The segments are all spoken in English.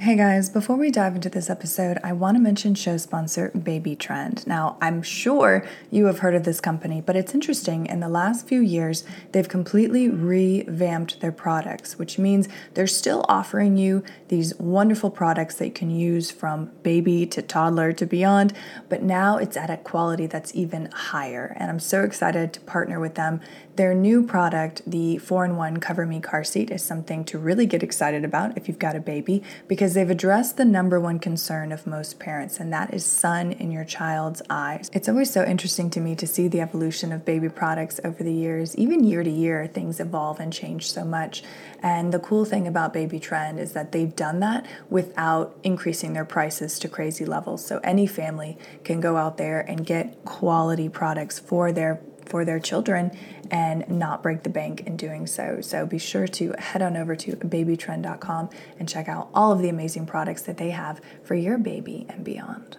Hey guys, before we dive into this episode, I want to mention show sponsor Baby Trend. Now, I'm sure you have heard of this company, but it's interesting. In the last few years, they've completely revamped their products, which means they're still offering you these wonderful products that you can use from baby to toddler to beyond, but now it's at a quality that's even higher. And I'm so excited to partner with them. Their new product, the 4 in 1 Cover Me car seat, is something to really get excited about if you've got a baby because they've addressed the number one concern of most parents, and that is sun in your child's eyes. It's always so interesting to me to see the evolution of baby products over the years. Even year to year, things evolve and change so much. And the cool thing about Baby Trend is that they've done that without increasing their prices to crazy levels. So any family can go out there and get quality products for their for their children and not break the bank in doing so. So be sure to head on over to babytrend.com and check out all of the amazing products that they have for your baby and beyond.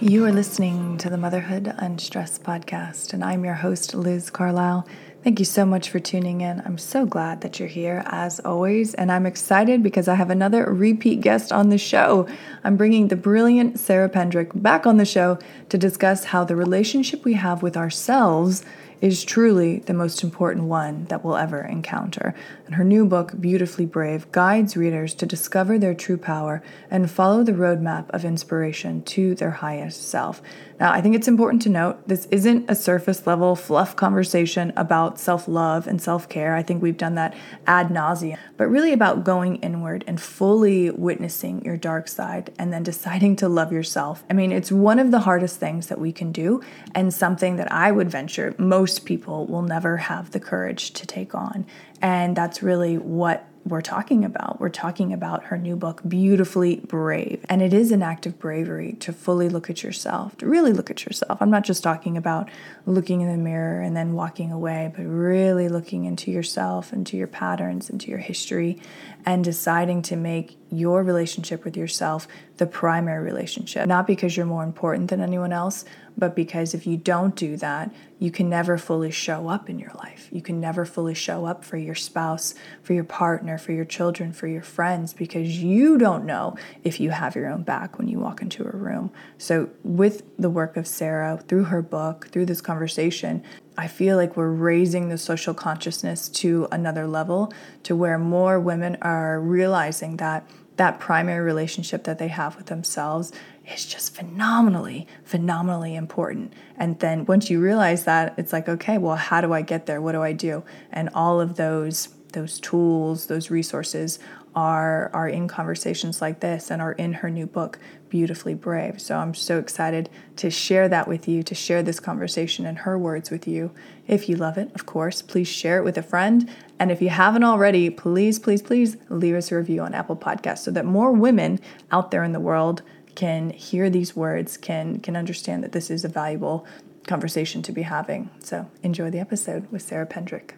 You are listening to the Motherhood Unstressed podcast, and I'm your host, Liz Carlisle. Thank you so much for tuning in. I'm so glad that you're here as always, and I'm excited because I have another repeat guest on the show. I'm bringing the brilliant Sarah Pendrick back on the show to discuss how the relationship we have with ourselves is truly the most important one that we'll ever encounter. And her new book, Beautifully Brave, guides readers to discover their true power and follow the roadmap of inspiration to their highest self. Now, I think it's important to note this isn't a surface level fluff conversation about self love and self care. I think we've done that ad nauseum, but really about going inward and fully witnessing your dark side and then deciding to love yourself. I mean, it's one of the hardest things that we can do, and something that I would venture most people will never have the courage to take on. And that's really what we're talking about. We're talking about her new book, Beautifully Brave. And it is an act of bravery to fully look at yourself, to really look at yourself. I'm not just talking about looking in the mirror and then walking away, but really looking into yourself, into your patterns, into your history, and deciding to make your relationship with yourself the primary relationship. Not because you're more important than anyone else, but because if you don't do that, you can never fully show up in your life. You can never fully show up for your spouse, for your partner, for your children, for your friends, because you don't know if you have your own back when you walk into a room. So, with the work of Sarah, through her book, through this conversation, I feel like we're raising the social consciousness to another level to where more women are realizing that that primary relationship that they have with themselves is just phenomenally, phenomenally important. And then once you realize that, it's like, okay, well, how do I get there? What do I do? And all of those those tools, those resources are are in conversations like this and are in her new book beautifully brave. So i'm so excited to share that with you to share this conversation in her words with you. If you love it of course please share it with a friend. And if you haven't already please please please leave us a review on apple Podcasts so that more women out there in the world can hear these words can can understand that this is a valuable conversation to be having. So enjoy the episode with sarah pendrick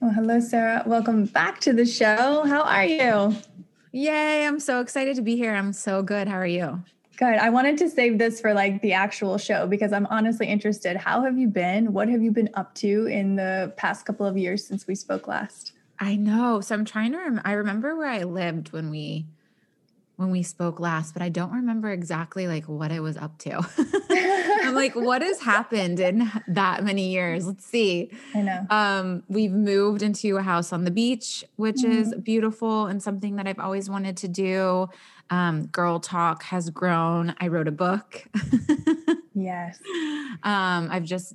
well, hello, Sarah. Welcome back to the show. How are you? Yay, I'm so excited to be here. I'm so good. How are you? Good. I wanted to save this for like the actual show because I'm honestly interested. How have you been? What have you been up to in the past couple of years since we spoke last? I know. So I'm trying to rem- I remember where I lived when we when we spoke last, but I don't remember exactly like what I was up to. I'm like, what has happened in that many years? Let's see. I know. Um, we've moved into a house on the beach, which mm-hmm. is beautiful and something that I've always wanted to do. Um, Girl Talk has grown. I wrote a book. yes. Um, I've just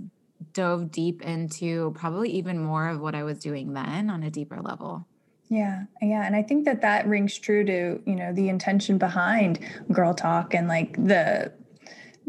dove deep into probably even more of what I was doing then on a deeper level. Yeah, yeah, and I think that that rings true to you know the intention behind Girl Talk and like the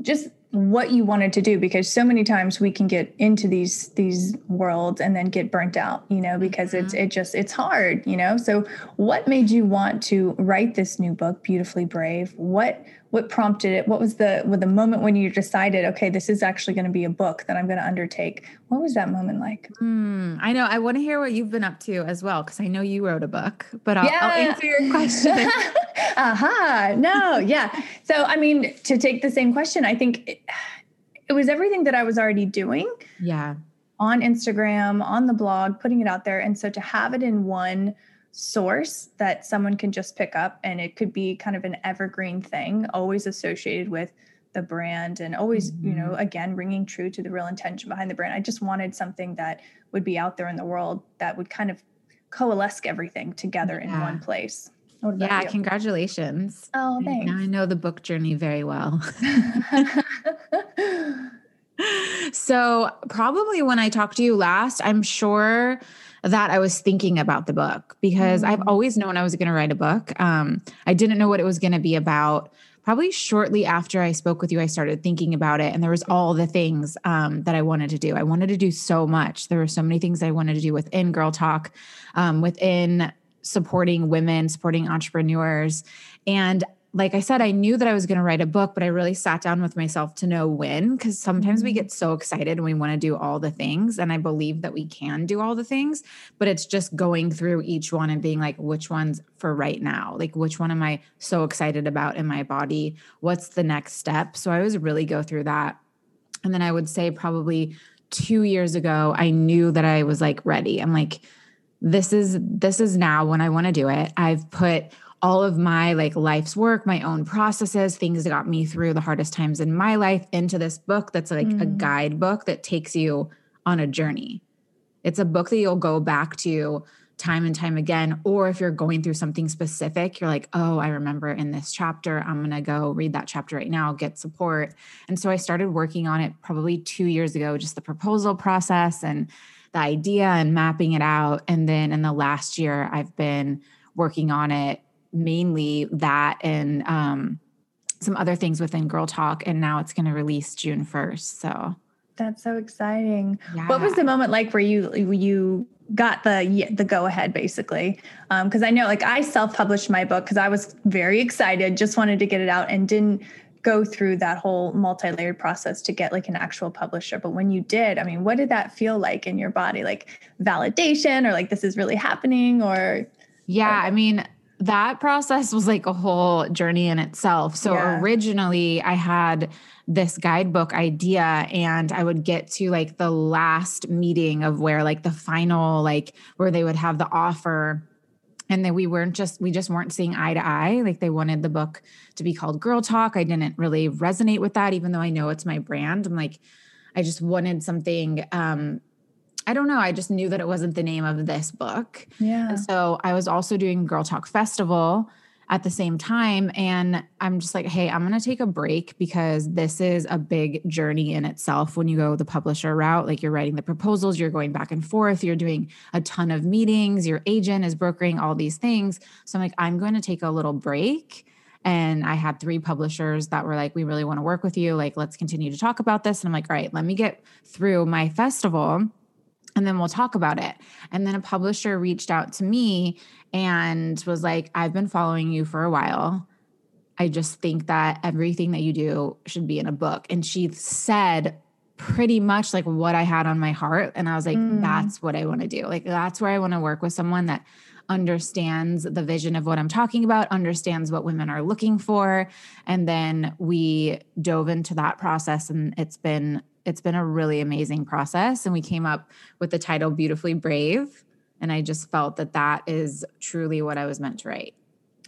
just what you wanted to do because so many times we can get into these these worlds and then get burnt out you know because mm-hmm. it's it just it's hard you know so what made you want to write this new book beautifully brave what what prompted it? What was the with the moment when you decided okay this is actually going to be a book that i'm going to undertake what was that moment like? Mm, i know i want to hear what you've been up to as well because i know you wrote a book but i'll, yeah. I'll answer your question. Aha no yeah. So i mean to take the same question i think it, it was everything that i was already doing yeah. on instagram on the blog putting it out there and so to have it in one source that someone can just pick up and it could be kind of an evergreen thing always associated with the brand and always mm-hmm. you know mm-hmm. again ringing true to the real intention behind the brand i just wanted something that would be out there in the world that would kind of coalesce everything together yeah. in one place yeah you? congratulations oh thanks now i know the book journey very well so probably when i talked to you last i'm sure that I was thinking about the book because mm-hmm. I've mm. always known I was going to write a book. Um, I didn't know what it was going to be about. Probably shortly after I spoke with you, I started thinking about it, and there was all the things um, that I wanted to do. I wanted to do so much. There were so many things I wanted to do within Girl Talk, um, within supporting women, supporting entrepreneurs, and like I said, I knew that I was going to write a book, but I really sat down with myself to know when, because sometimes we mm-hmm. get so excited and we want to do all the things. And I believe that we can do all the things, but it's just going through each one and being like, which one's for right now? Like, which one am I so excited about in my body? What's the next step? So I was really go through that. And then I would say probably two years ago, I knew that I was like ready. I'm like, this is this is now when I want to do it. I've put all of my like life's work, my own processes, things that got me through the hardest times in my life into this book that's like mm. a guidebook that takes you on a journey. It's a book that you'll go back to time and time again. Or if you're going through something specific, you're like, oh, I remember in this chapter, I'm going to go read that chapter right now, get support. And so I started working on it probably two years ago, just the proposal process and the idea and mapping it out. And then in the last year, I've been working on it mainly that and um, some other things within Girl Talk. And now it's going to release June 1st. So that's so exciting. Yeah. What was the moment like where you you got the the go ahead basically? Because um, I know like I self published my book because I was very excited, just wanted to get it out and didn't go through that whole multi-layered process to get like an actual publisher but when you did i mean what did that feel like in your body like validation or like this is really happening or yeah or- i mean that process was like a whole journey in itself. So yeah. originally I had this guidebook idea and I would get to like the last meeting of where like the final like where they would have the offer and then we weren't just we just weren't seeing eye to eye like they wanted the book to be called girl talk i didn't really resonate with that even though i know it's my brand i'm like i just wanted something um I don't know. I just knew that it wasn't the name of this book. Yeah. And so I was also doing Girl Talk Festival at the same time. And I'm just like, hey, I'm going to take a break because this is a big journey in itself when you go the publisher route. Like you're writing the proposals, you're going back and forth, you're doing a ton of meetings, your agent is brokering all these things. So I'm like, I'm going to take a little break. And I had three publishers that were like, we really want to work with you. Like, let's continue to talk about this. And I'm like, all right, let me get through my festival and then we'll talk about it. And then a publisher reached out to me and was like, I've been following you for a while. I just think that everything that you do should be in a book. And she said pretty much like what I had on my heart. And I was like, mm. that's what I want to do. Like, that's where I want to work with someone that understands the vision of what I'm talking about, understands what women are looking for. And then we dove into that process, and it's been it's been a really amazing process and we came up with the title beautifully brave and i just felt that that is truly what i was meant to write.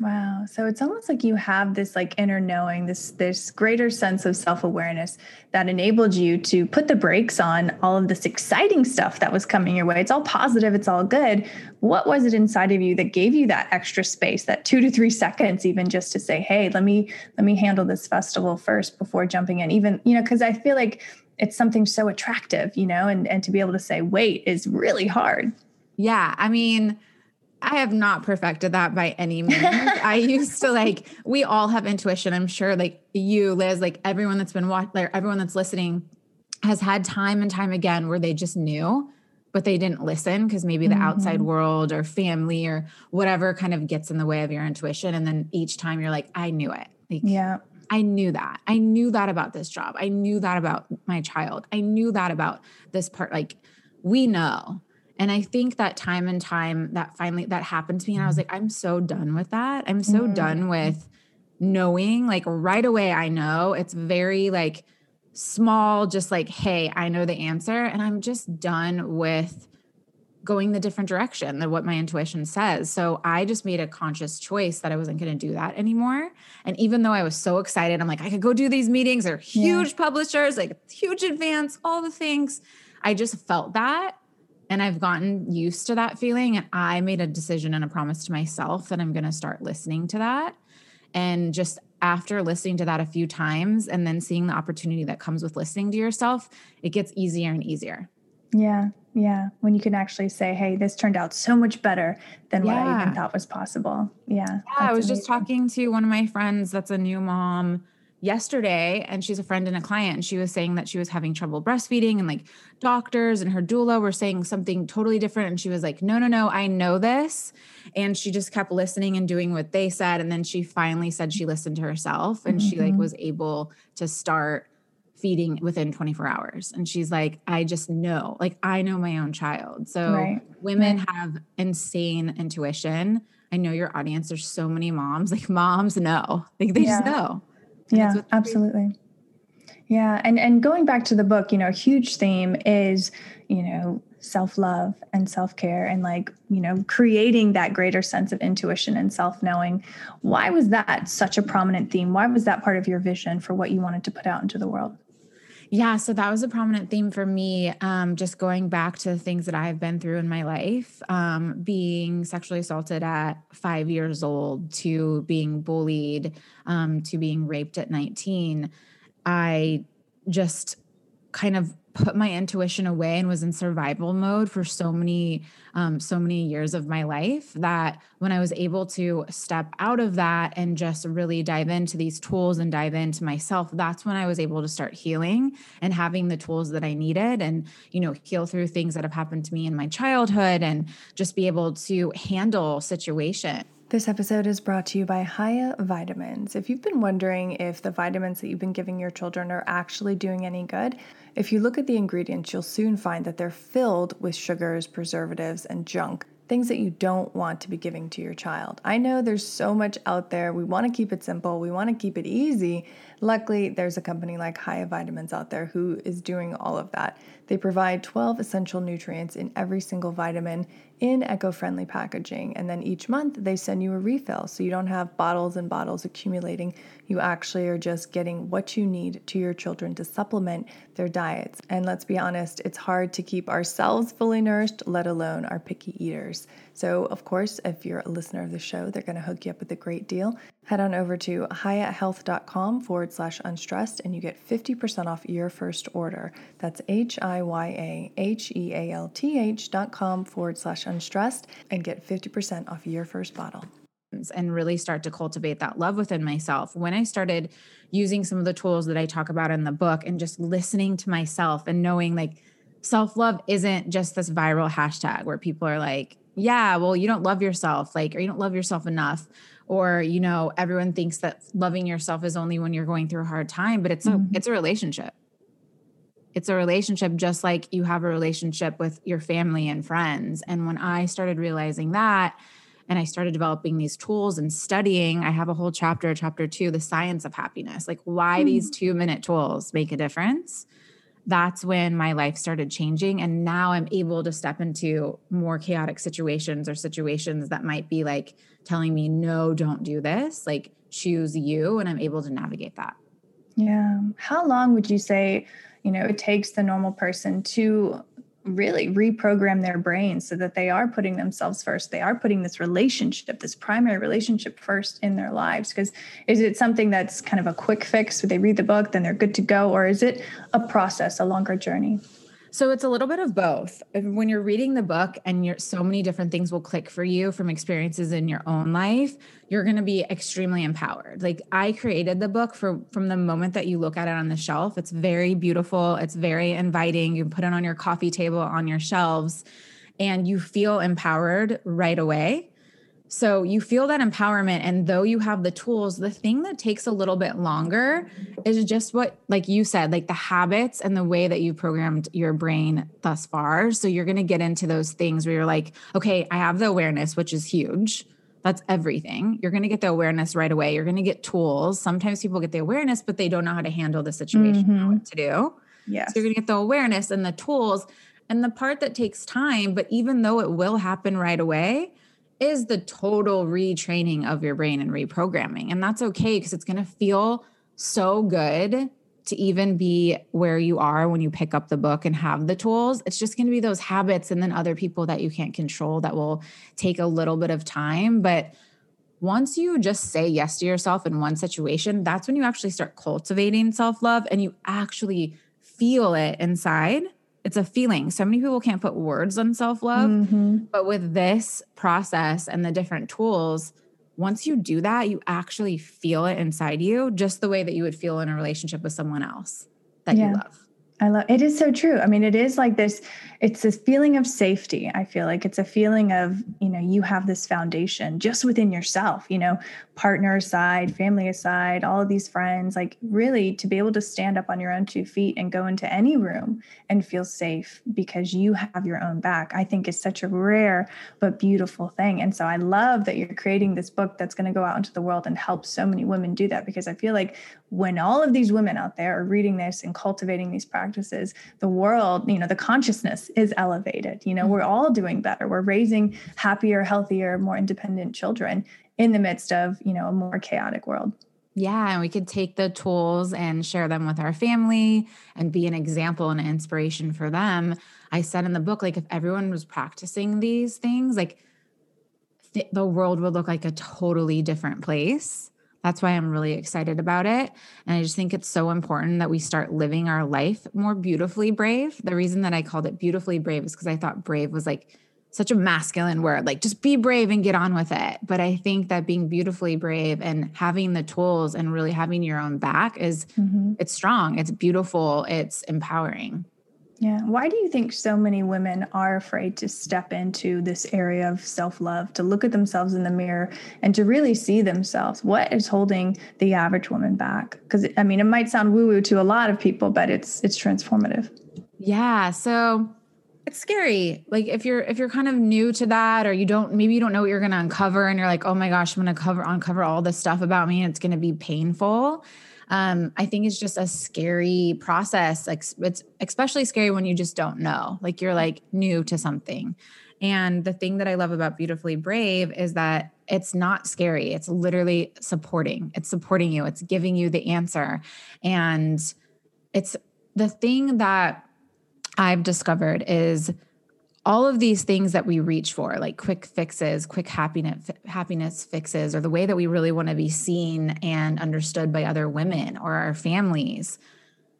Wow. So it's almost like you have this like inner knowing this this greater sense of self-awareness that enabled you to put the brakes on all of this exciting stuff that was coming your way. It's all positive it's all good. What was it inside of you that gave you that extra space that 2 to 3 seconds even just to say hey let me let me handle this festival first before jumping in even you know cuz i feel like it's something so attractive, you know, and and to be able to say wait is really hard. Yeah, I mean, I have not perfected that by any means. I used to like, we all have intuition. I'm sure, like you, Liz, like everyone that's been watching, like everyone that's listening has had time and time again where they just knew, but they didn't listen because maybe the mm-hmm. outside world or family or whatever kind of gets in the way of your intuition. And then each time you're like, I knew it. Like, yeah. I knew that. I knew that about this job. I knew that about my child. I knew that about this part. Like, we know and I think that time and time that finally that happened to me, and I was like, I'm so done with that. I'm so mm-hmm. done with knowing, like right away, I know it's very like small, just like, hey, I know the answer. And I'm just done with going the different direction than what my intuition says. So I just made a conscious choice that I wasn't going to do that anymore. And even though I was so excited, I'm like, I could go do these meetings, they're huge yeah. publishers, like huge advance, all the things. I just felt that and I've gotten used to that feeling. And I made a decision and a promise to myself that I'm going to start listening to that. And just after listening to that a few times and then seeing the opportunity that comes with listening to yourself, it gets easier and easier. Yeah. Yeah. When you can actually say, hey, this turned out so much better than yeah. what I even thought was possible. Yeah. Yeah. I was amazing. just talking to one of my friends that's a new mom yesterday and she's a friend and a client and she was saying that she was having trouble breastfeeding and like doctors and her doula were saying something totally different and she was like no no no I know this and she just kept listening and doing what they said and then she finally said she listened to herself and mm-hmm. she like mm-hmm. was able to start feeding within 24 hours and she's like I just know like I know my own child so right. women right. have insane intuition I know your audience there's so many moms like moms know like they yeah. just know yeah, absolutely. Yeah, and and going back to the book, you know, a huge theme is, you know, self-love and self-care and like, you know, creating that greater sense of intuition and self-knowing. Why was that such a prominent theme? Why was that part of your vision for what you wanted to put out into the world? Yeah, so that was a prominent theme for me. Um, just going back to the things that I've been through in my life, um, being sexually assaulted at five years old, to being bullied, um, to being raped at 19. I just kind of put my intuition away and was in survival mode for so many um, so many years of my life that when i was able to step out of that and just really dive into these tools and dive into myself that's when i was able to start healing and having the tools that i needed and you know heal through things that have happened to me in my childhood and just be able to handle situation this episode is brought to you by Hiya Vitamins. If you've been wondering if the vitamins that you've been giving your children are actually doing any good, if you look at the ingredients, you'll soon find that they're filled with sugars, preservatives, and junk things that you don't want to be giving to your child. I know there's so much out there. We want to keep it simple, we want to keep it easy. Luckily, there's a company like Hiya Vitamins out there who is doing all of that. They provide 12 essential nutrients in every single vitamin in eco friendly packaging. And then each month they send you a refill so you don't have bottles and bottles accumulating. You actually are just getting what you need to your children to supplement their diets. And let's be honest, it's hard to keep ourselves fully nourished, let alone our picky eaters. So, of course, if you're a listener of the show, they're going to hook you up with a great deal. Head on over to hiyahealth.com forward slash unstressed and you get 50% off your first order. That's H I Y A H E A L T H dot com forward slash unstressed and get 50% off your first bottle and really start to cultivate that love within myself. When I started using some of the tools that I talk about in the book and just listening to myself and knowing like self love isn't just this viral hashtag where people are like, yeah, well, you don't love yourself, like, or you don't love yourself enough. Or, you know, everyone thinks that loving yourself is only when you're going through a hard time, but it's mm-hmm. a it's a relationship. It's a relationship just like you have a relationship with your family and friends. And when I started realizing that, and I started developing these tools and studying. I have a whole chapter, chapter two, the science of happiness, like why mm-hmm. these two minute tools make a difference that's when my life started changing. And now I'm able to step into more chaotic situations or situations that might be like telling me, no, don't do this, like choose you. And I'm able to navigate that. Yeah. How long would you say, you know, it takes the normal person to really reprogram their brains so that they are putting themselves first. They are putting this relationship this primary relationship first in their lives. Because is it something that's kind of a quick fix? Where they read the book then they're good to go or is it a process a longer journey So it's a little bit of both. When you're reading the book and you're so many different things will click for you from experiences in your own life, you're going to be extremely empowered. Like I created the book for from the moment that you look at it on the shelf. It's very beautiful, it's very inviting. You put it on your coffee table on your shelves and you feel empowered right away. So you feel that empowerment. And though you have the tools, the thing that takes a little bit longer is just what, like you said, like the habits and the way that you programmed your brain thus far. So you're going to get into those things where you're like, okay, I have the awareness, which is huge. That's everything. You're going to get the awareness right away. You're going to get tools. Sometimes people get the awareness, but they don't know how to handle the situation, mm-hmm. what to do. Yeah. So you're going to get the awareness and the tools. And the part that takes time, but even though it will happen right away, is the total retraining of your brain and reprogramming. And that's okay because it's going to feel so good to even be where you are when you pick up the book and have the tools. It's just going to be those habits and then other people that you can't control that will take a little bit of time. But once you just say yes to yourself in one situation, that's when you actually start cultivating self love and you actually feel it inside it's a feeling. So many people can't put words on self love, mm-hmm. but with this process and the different tools, once you do that, you actually feel it inside you, just the way that you would feel in a relationship with someone else that yeah. you love. I love it is so true. I mean, it is like this, it's this feeling of safety. I feel like it's a feeling of, you know, you have this foundation just within yourself, you know, partner aside, family aside, all of these friends, like really to be able to stand up on your own two feet and go into any room and feel safe because you have your own back, I think is such a rare but beautiful thing. And so I love that you're creating this book that's going to go out into the world and help so many women do that because I feel like when all of these women out there are reading this and cultivating these practices, the world, you know, the consciousness is elevated. You know, we're mm-hmm. all doing better. We're raising happier, healthier, more independent children in the midst of, you know, a more chaotic world. Yeah, and we could take the tools and share them with our family and be an example and an inspiration for them. I said in the book, like, if everyone was practicing these things, like, th- the world would look like a totally different place. That's why I'm really excited about it. And I just think it's so important that we start living our life more beautifully brave. The reason that I called it beautifully brave is because I thought brave was like such a masculine word, like just be brave and get on with it. But I think that being beautifully brave and having the tools and really having your own back is mm-hmm. it's strong, it's beautiful, it's empowering. Yeah. Why do you think so many women are afraid to step into this area of self love, to look at themselves in the mirror and to really see themselves? What is holding the average woman back? Because I mean, it might sound woo woo to a lot of people, but it's it's transformative. Yeah. So it's scary. Like if you're if you're kind of new to that, or you don't maybe you don't know what you're going to uncover, and you're like, oh my gosh, I'm going to cover uncover all this stuff about me, and it's going to be painful um, I think it's just a scary process. Like it's especially scary when you just don't know, like you're like new to something. And the thing that I love about Beautifully Brave is that it's not scary. It's literally supporting. It's supporting you. It's giving you the answer. And it's the thing that I've discovered is all of these things that we reach for like quick fixes quick happiness happiness fixes or the way that we really want to be seen and understood by other women or our families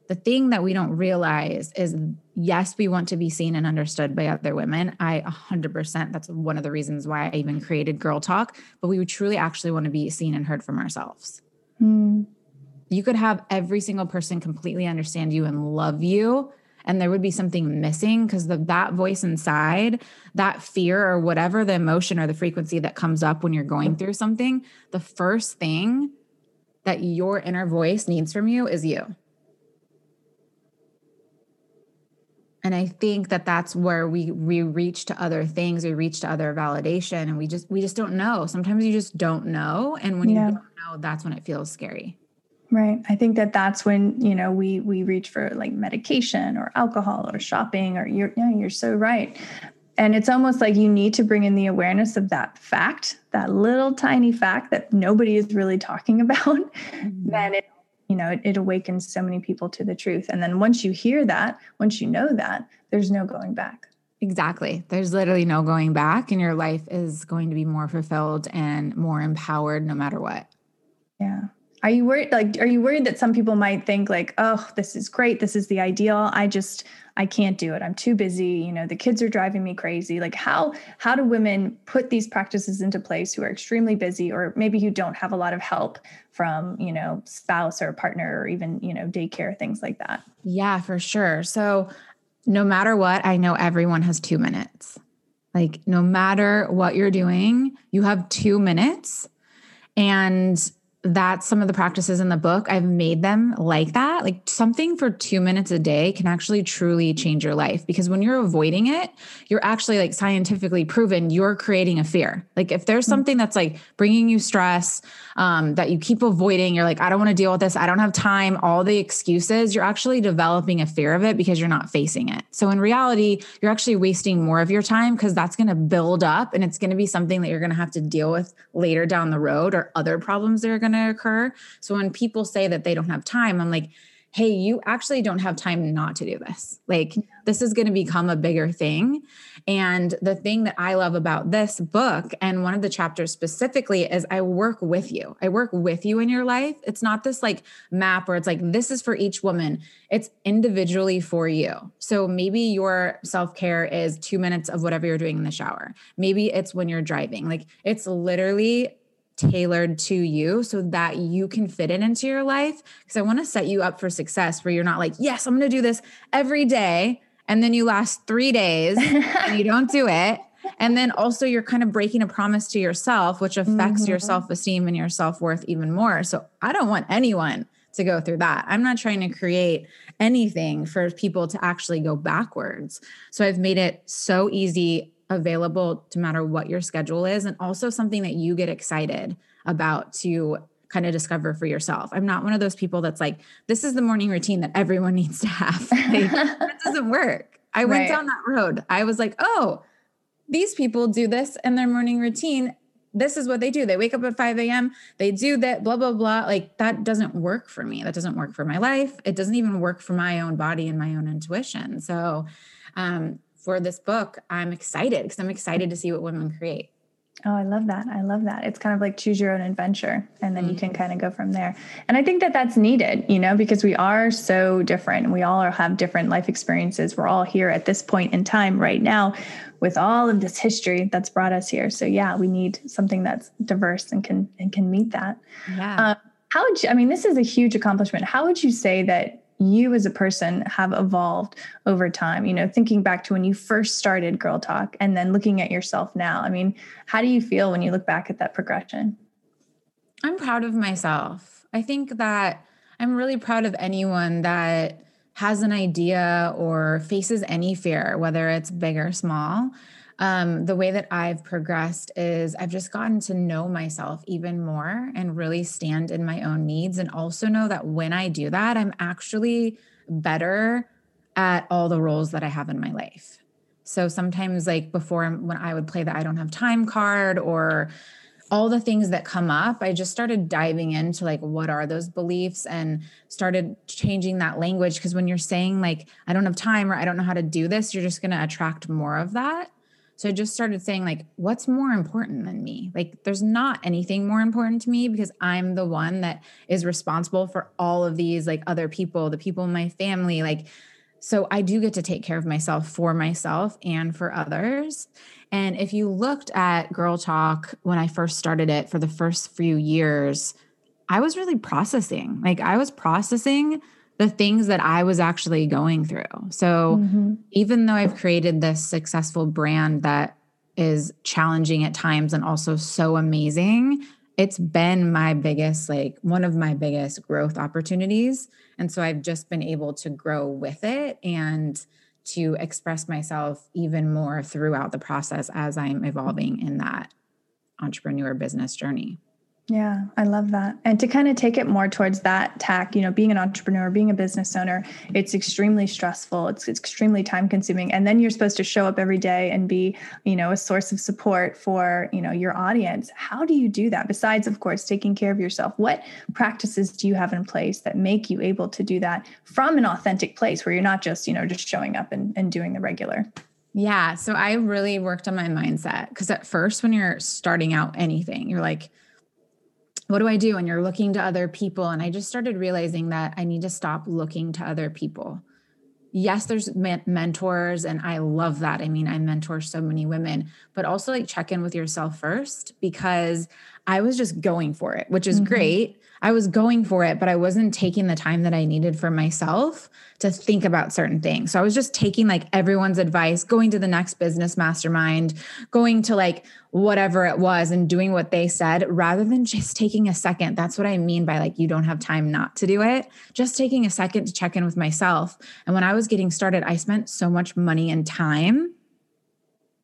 the thing that we don't realize is yes we want to be seen and understood by other women i 100% that's one of the reasons why i even created girl talk but we would truly actually want to be seen and heard from ourselves mm. you could have every single person completely understand you and love you and there would be something missing because that voice inside that fear or whatever the emotion or the frequency that comes up when you're going through something the first thing that your inner voice needs from you is you. And i think that that's where we we reach to other things we reach to other validation and we just we just don't know. Sometimes you just don't know and when yeah. you don't know that's when it feels scary Right. I think that that's when, you know, we we reach for like medication or alcohol or shopping or you're yeah, you're so right. And it's almost like you need to bring in the awareness of that fact, that little tiny fact that nobody is really talking about. Mm-hmm. Then it, you know, it, it awakens so many people to the truth. And then once you hear that, once you know that, there's no going back. Exactly. There's literally no going back, and your life is going to be more fulfilled and more empowered no matter what. Yeah. Are you worried like are you worried that some people might think like, "Oh, this is great. This is the ideal. I just I can't do it. I'm too busy. You know, the kids are driving me crazy." Like how how do women put these practices into place who are extremely busy or maybe who don't have a lot of help from, you know, spouse or partner or even, you know, daycare things like that? Yeah, for sure. So no matter what, I know everyone has 2 minutes. Like no matter what you're doing, you have 2 minutes and that's some of the practices in the book. I've made them like that. Like something for two minutes a day can actually truly change your life because when you're avoiding it, you're actually like scientifically proven you're creating a fear. Like if there's mm. something that's like bringing you stress um, that you keep avoiding, you're like, I don't want to deal with this. I don't have time. All the excuses, you're actually developing a fear of it because you're not facing it. So in reality, you're actually wasting more of your time because that's going to build up and it's going to be something that you're going to have to deal with later down the road or other problems that are going to occur. So when people say that they don't have time, I'm like, hey, you actually don't have time not to do this. Like, this is going to become a bigger thing. And the thing that I love about this book, and one of the chapters specifically, is I work with you. I work with you in your life. It's not this like map where it's like, this is for each woman, it's individually for you. So maybe your self care is two minutes of whatever you're doing in the shower. Maybe it's when you're driving. Like, it's literally tailored to you so that you can fit it into your life. Because I want to set you up for success where you're not like, yes, I'm going to do this every day. And then you last three days and you don't do it. And then also you're kind of breaking a promise to yourself, which affects mm-hmm. your self esteem and your self worth even more. So I don't want anyone to go through that. I'm not trying to create anything for people to actually go backwards. So I've made it so easy available to matter what your schedule is and also something that you get excited about to kind of discover for yourself. I'm not one of those people that's like this is the morning routine that everyone needs to have. Like, that doesn't work. I went right. down that road. I was like, "Oh, these people do this in their morning routine. This is what they do. They wake up at 5 a.m. They do that, blah, blah, blah. Like that doesn't work for me. That doesn't work for my life. It doesn't even work for my own body and my own intuition. So um, for this book, I'm excited because I'm excited to see what women create. Oh, I love that. I love that. It's kind of like choose your own adventure and then mm-hmm. you can kind of go from there. And I think that that's needed, you know, because we are so different. We all have different life experiences. We're all here at this point in time right now with all of this history that's brought us here. So yeah, we need something that's diverse and can and can meet that. Yeah. Uh, how would you, I mean, this is a huge accomplishment. How would you say that you as a person have evolved over time. You know thinking back to when you first started girl talk and then looking at yourself now i mean how do you feel when you look back at that progression? I'm proud of myself. I think that i'm really proud of anyone that has an idea or faces any fear whether it's big or small um, the way that I've progressed is I've just gotten to know myself even more and really stand in my own needs. And also know that when I do that, I'm actually better at all the roles that I have in my life. So sometimes, like before, when I would play the I don't have time card or all the things that come up, I just started diving into like, what are those beliefs and started changing that language. Because when you're saying, like, I don't have time or I don't know how to do this, you're just going to attract more of that. So I just started saying, like, what's more important than me? Like, there's not anything more important to me because I'm the one that is responsible for all of these, like, other people, the people in my family. Like, so I do get to take care of myself for myself and for others. And if you looked at Girl Talk when I first started it for the first few years, I was really processing. Like, I was processing the things that I was actually going through. So mm-hmm. even though I've created this successful brand that is challenging at times and also so amazing, it's been my biggest, like one of my biggest growth opportunities. And so I've just been able to grow with it and to express myself even more throughout the process as I'm evolving in that entrepreneur business journey. Yeah, I love that. And to kind of take it more towards that tack, you know, being an entrepreneur, being a business owner, it's extremely stressful. It's, it's extremely time consuming. And then you're supposed to show up every day and be, you know, a source of support for, you know, your audience. How do you do that? Besides, of course, taking care of yourself, what practices do you have in place that make you able to do that from an authentic place where you're not just, you know, just showing up and, and doing the regular? Yeah. So I really worked on my mindset because at first, when you're starting out anything, you're like, what do I do? And you're looking to other people. And I just started realizing that I need to stop looking to other people. Yes, there's mentors, and I love that. I mean, I mentor so many women, but also like check in with yourself first because I was just going for it, which is mm-hmm. great. I was going for it, but I wasn't taking the time that I needed for myself to think about certain things. So I was just taking like everyone's advice, going to the next business mastermind, going to like whatever it was and doing what they said rather than just taking a second. That's what I mean by like, you don't have time not to do it. Just taking a second to check in with myself. And when I was getting started, I spent so much money and time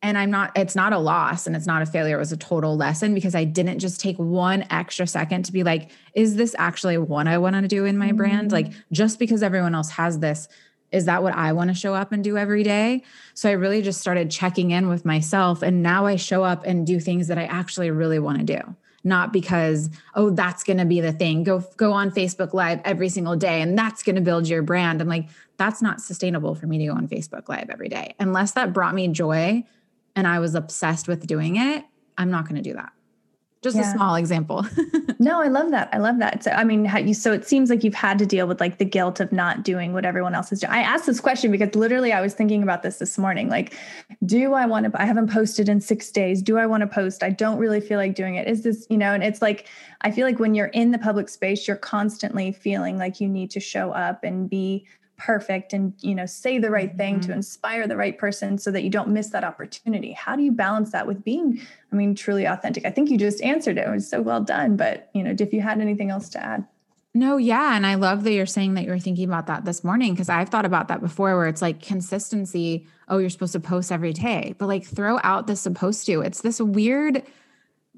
and i'm not it's not a loss and it's not a failure. It was a total lesson because i didn't just take one extra second to be like is this actually what i want to do in my mm-hmm. brand like just because everyone else has this is that what i want to show up and do every day? So i really just started checking in with myself and now i show up and do things that i actually really want to do. Not because oh that's going to be the thing. Go go on facebook live every single day and that's going to build your brand. I'm like that's not sustainable for me to go on facebook live every day. Unless that brought me joy and I was obsessed with doing it, I'm not going to do that. Just yeah. a small example. no, I love that. I love that. So, I mean, you, so it seems like you've had to deal with like the guilt of not doing what everyone else is doing. I asked this question because literally I was thinking about this this morning. Like, do I want to, I haven't posted in six days. Do I want to post? I don't really feel like doing it. Is this, you know, and it's like, I feel like when you're in the public space, you're constantly feeling like you need to show up and be perfect and you know say the right thing mm-hmm. to inspire the right person so that you don't miss that opportunity how do you balance that with being i mean truly authentic i think you just answered it it was so well done but you know if you had anything else to add no, yeah. And I love that you're saying that you're thinking about that this morning because I've thought about that before where it's like consistency. Oh, you're supposed to post every day, but like throw out the supposed to. It's this weird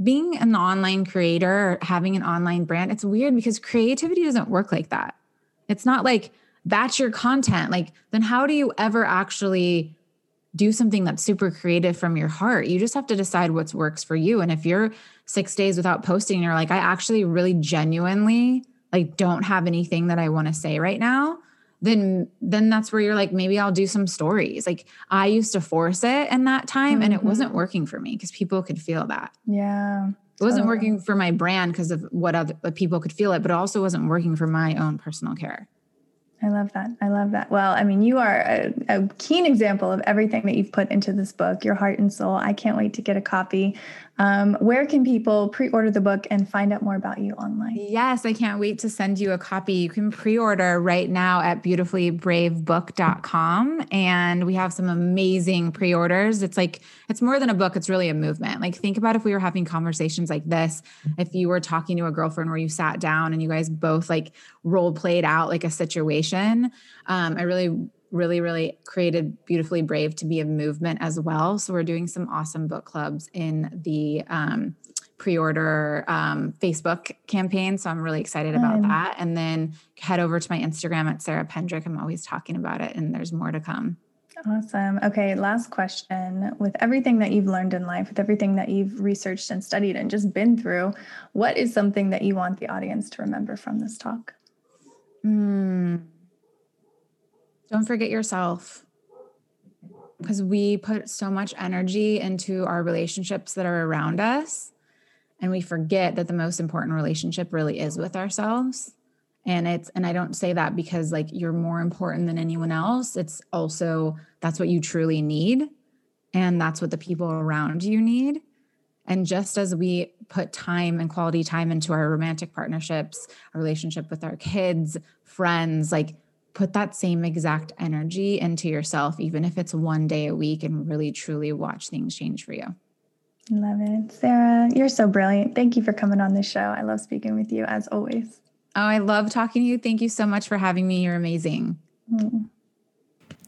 being an online creator, having an online brand. It's weird because creativity doesn't work like that. It's not like that's your content. Like, then how do you ever actually do something that's super creative from your heart? You just have to decide what works for you. And if you're six days without posting, you're like, I actually really genuinely like don't have anything that I want to say right now, then then that's where you're like maybe I'll do some stories. Like I used to force it in that time mm-hmm. and it wasn't mm-hmm. working for me because people could feel that. Yeah. It wasn't working for my brand because of what other people could feel it, but it also wasn't working for my own personal care. I love that. I love that. Well, I mean, you are a, a, keen example of everything that you've put into this book, your heart and soul. I can't wait to get a copy. Um, where can people pre order the book and find out more about you online? Yes, I can't wait to send you a copy. You can pre order right now at beautifullybravebook.com. And we have some amazing pre orders. It's like, it's more than a book, it's really a movement. Like, think about if we were having conversations like this, if you were talking to a girlfriend where you sat down and you guys both like role played out like a situation. Um, I really really, really created Beautifully Brave to be a movement as well. So we're doing some awesome book clubs in the um, pre-order um, Facebook campaign. So I'm really excited about that. And then head over to my Instagram at Sarah Pendrick. I'm always talking about it, and there's more to come. Awesome. Okay, last question. With everything that you've learned in life, with everything that you've researched and studied and just been through, what is something that you want the audience to remember from this talk? Hmm. Don't forget yourself. Because we put so much energy into our relationships that are around us. And we forget that the most important relationship really is with ourselves. And it's, and I don't say that because like you're more important than anyone else. It's also, that's what you truly need. And that's what the people around you need. And just as we put time and quality time into our romantic partnerships, our relationship with our kids, friends, like put that same exact energy into yourself, even if it's one day a week, and really truly watch things change for you. Love it. Sarah, you're so brilliant. Thank you for coming on the show. I love speaking with you as always. Oh, I love talking to you. Thank you so much for having me. You're amazing. Mm.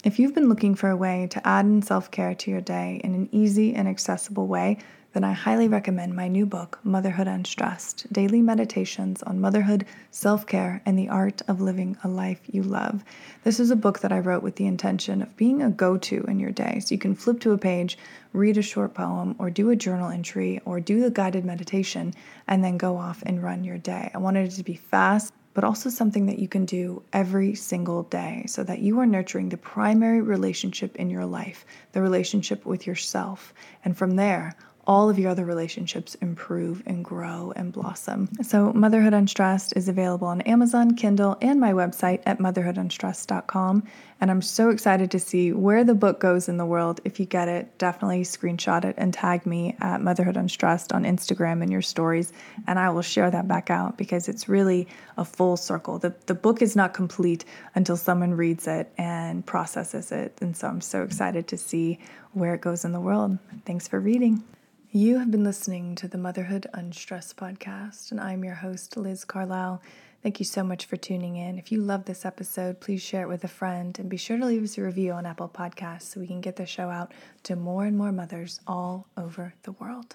If you've been looking for a way to add in self care to your day in an easy and accessible way, then I highly recommend my new book, Motherhood Unstressed Daily Meditations on Motherhood, Self Care, and the Art of Living a Life You Love. This is a book that I wrote with the intention of being a go to in your day. So you can flip to a page, read a short poem, or do a journal entry, or do the guided meditation, and then go off and run your day. I wanted it to be fast but also something that you can do every single day so that you are nurturing the primary relationship in your life, the relationship with yourself. And from there, all of your other relationships improve and grow and blossom. So, Motherhood Unstressed is available on Amazon, Kindle, and my website at motherhoodunstressed.com. And I'm so excited to see where the book goes in the world. If you get it, definitely screenshot it and tag me at Motherhood Unstressed on Instagram in your stories, and I will share that back out because it's really a full circle. The, the book is not complete until someone reads it and processes it. And so I'm so excited to see where it goes in the world. Thanks for reading. You have been listening to the Motherhood Unstressed podcast, and I'm your host, Liz Carlisle. Thank you so much for tuning in. If you love this episode, please share it with a friend and be sure to leave us a review on Apple Podcasts so we can get the show out to more and more mothers all over the world.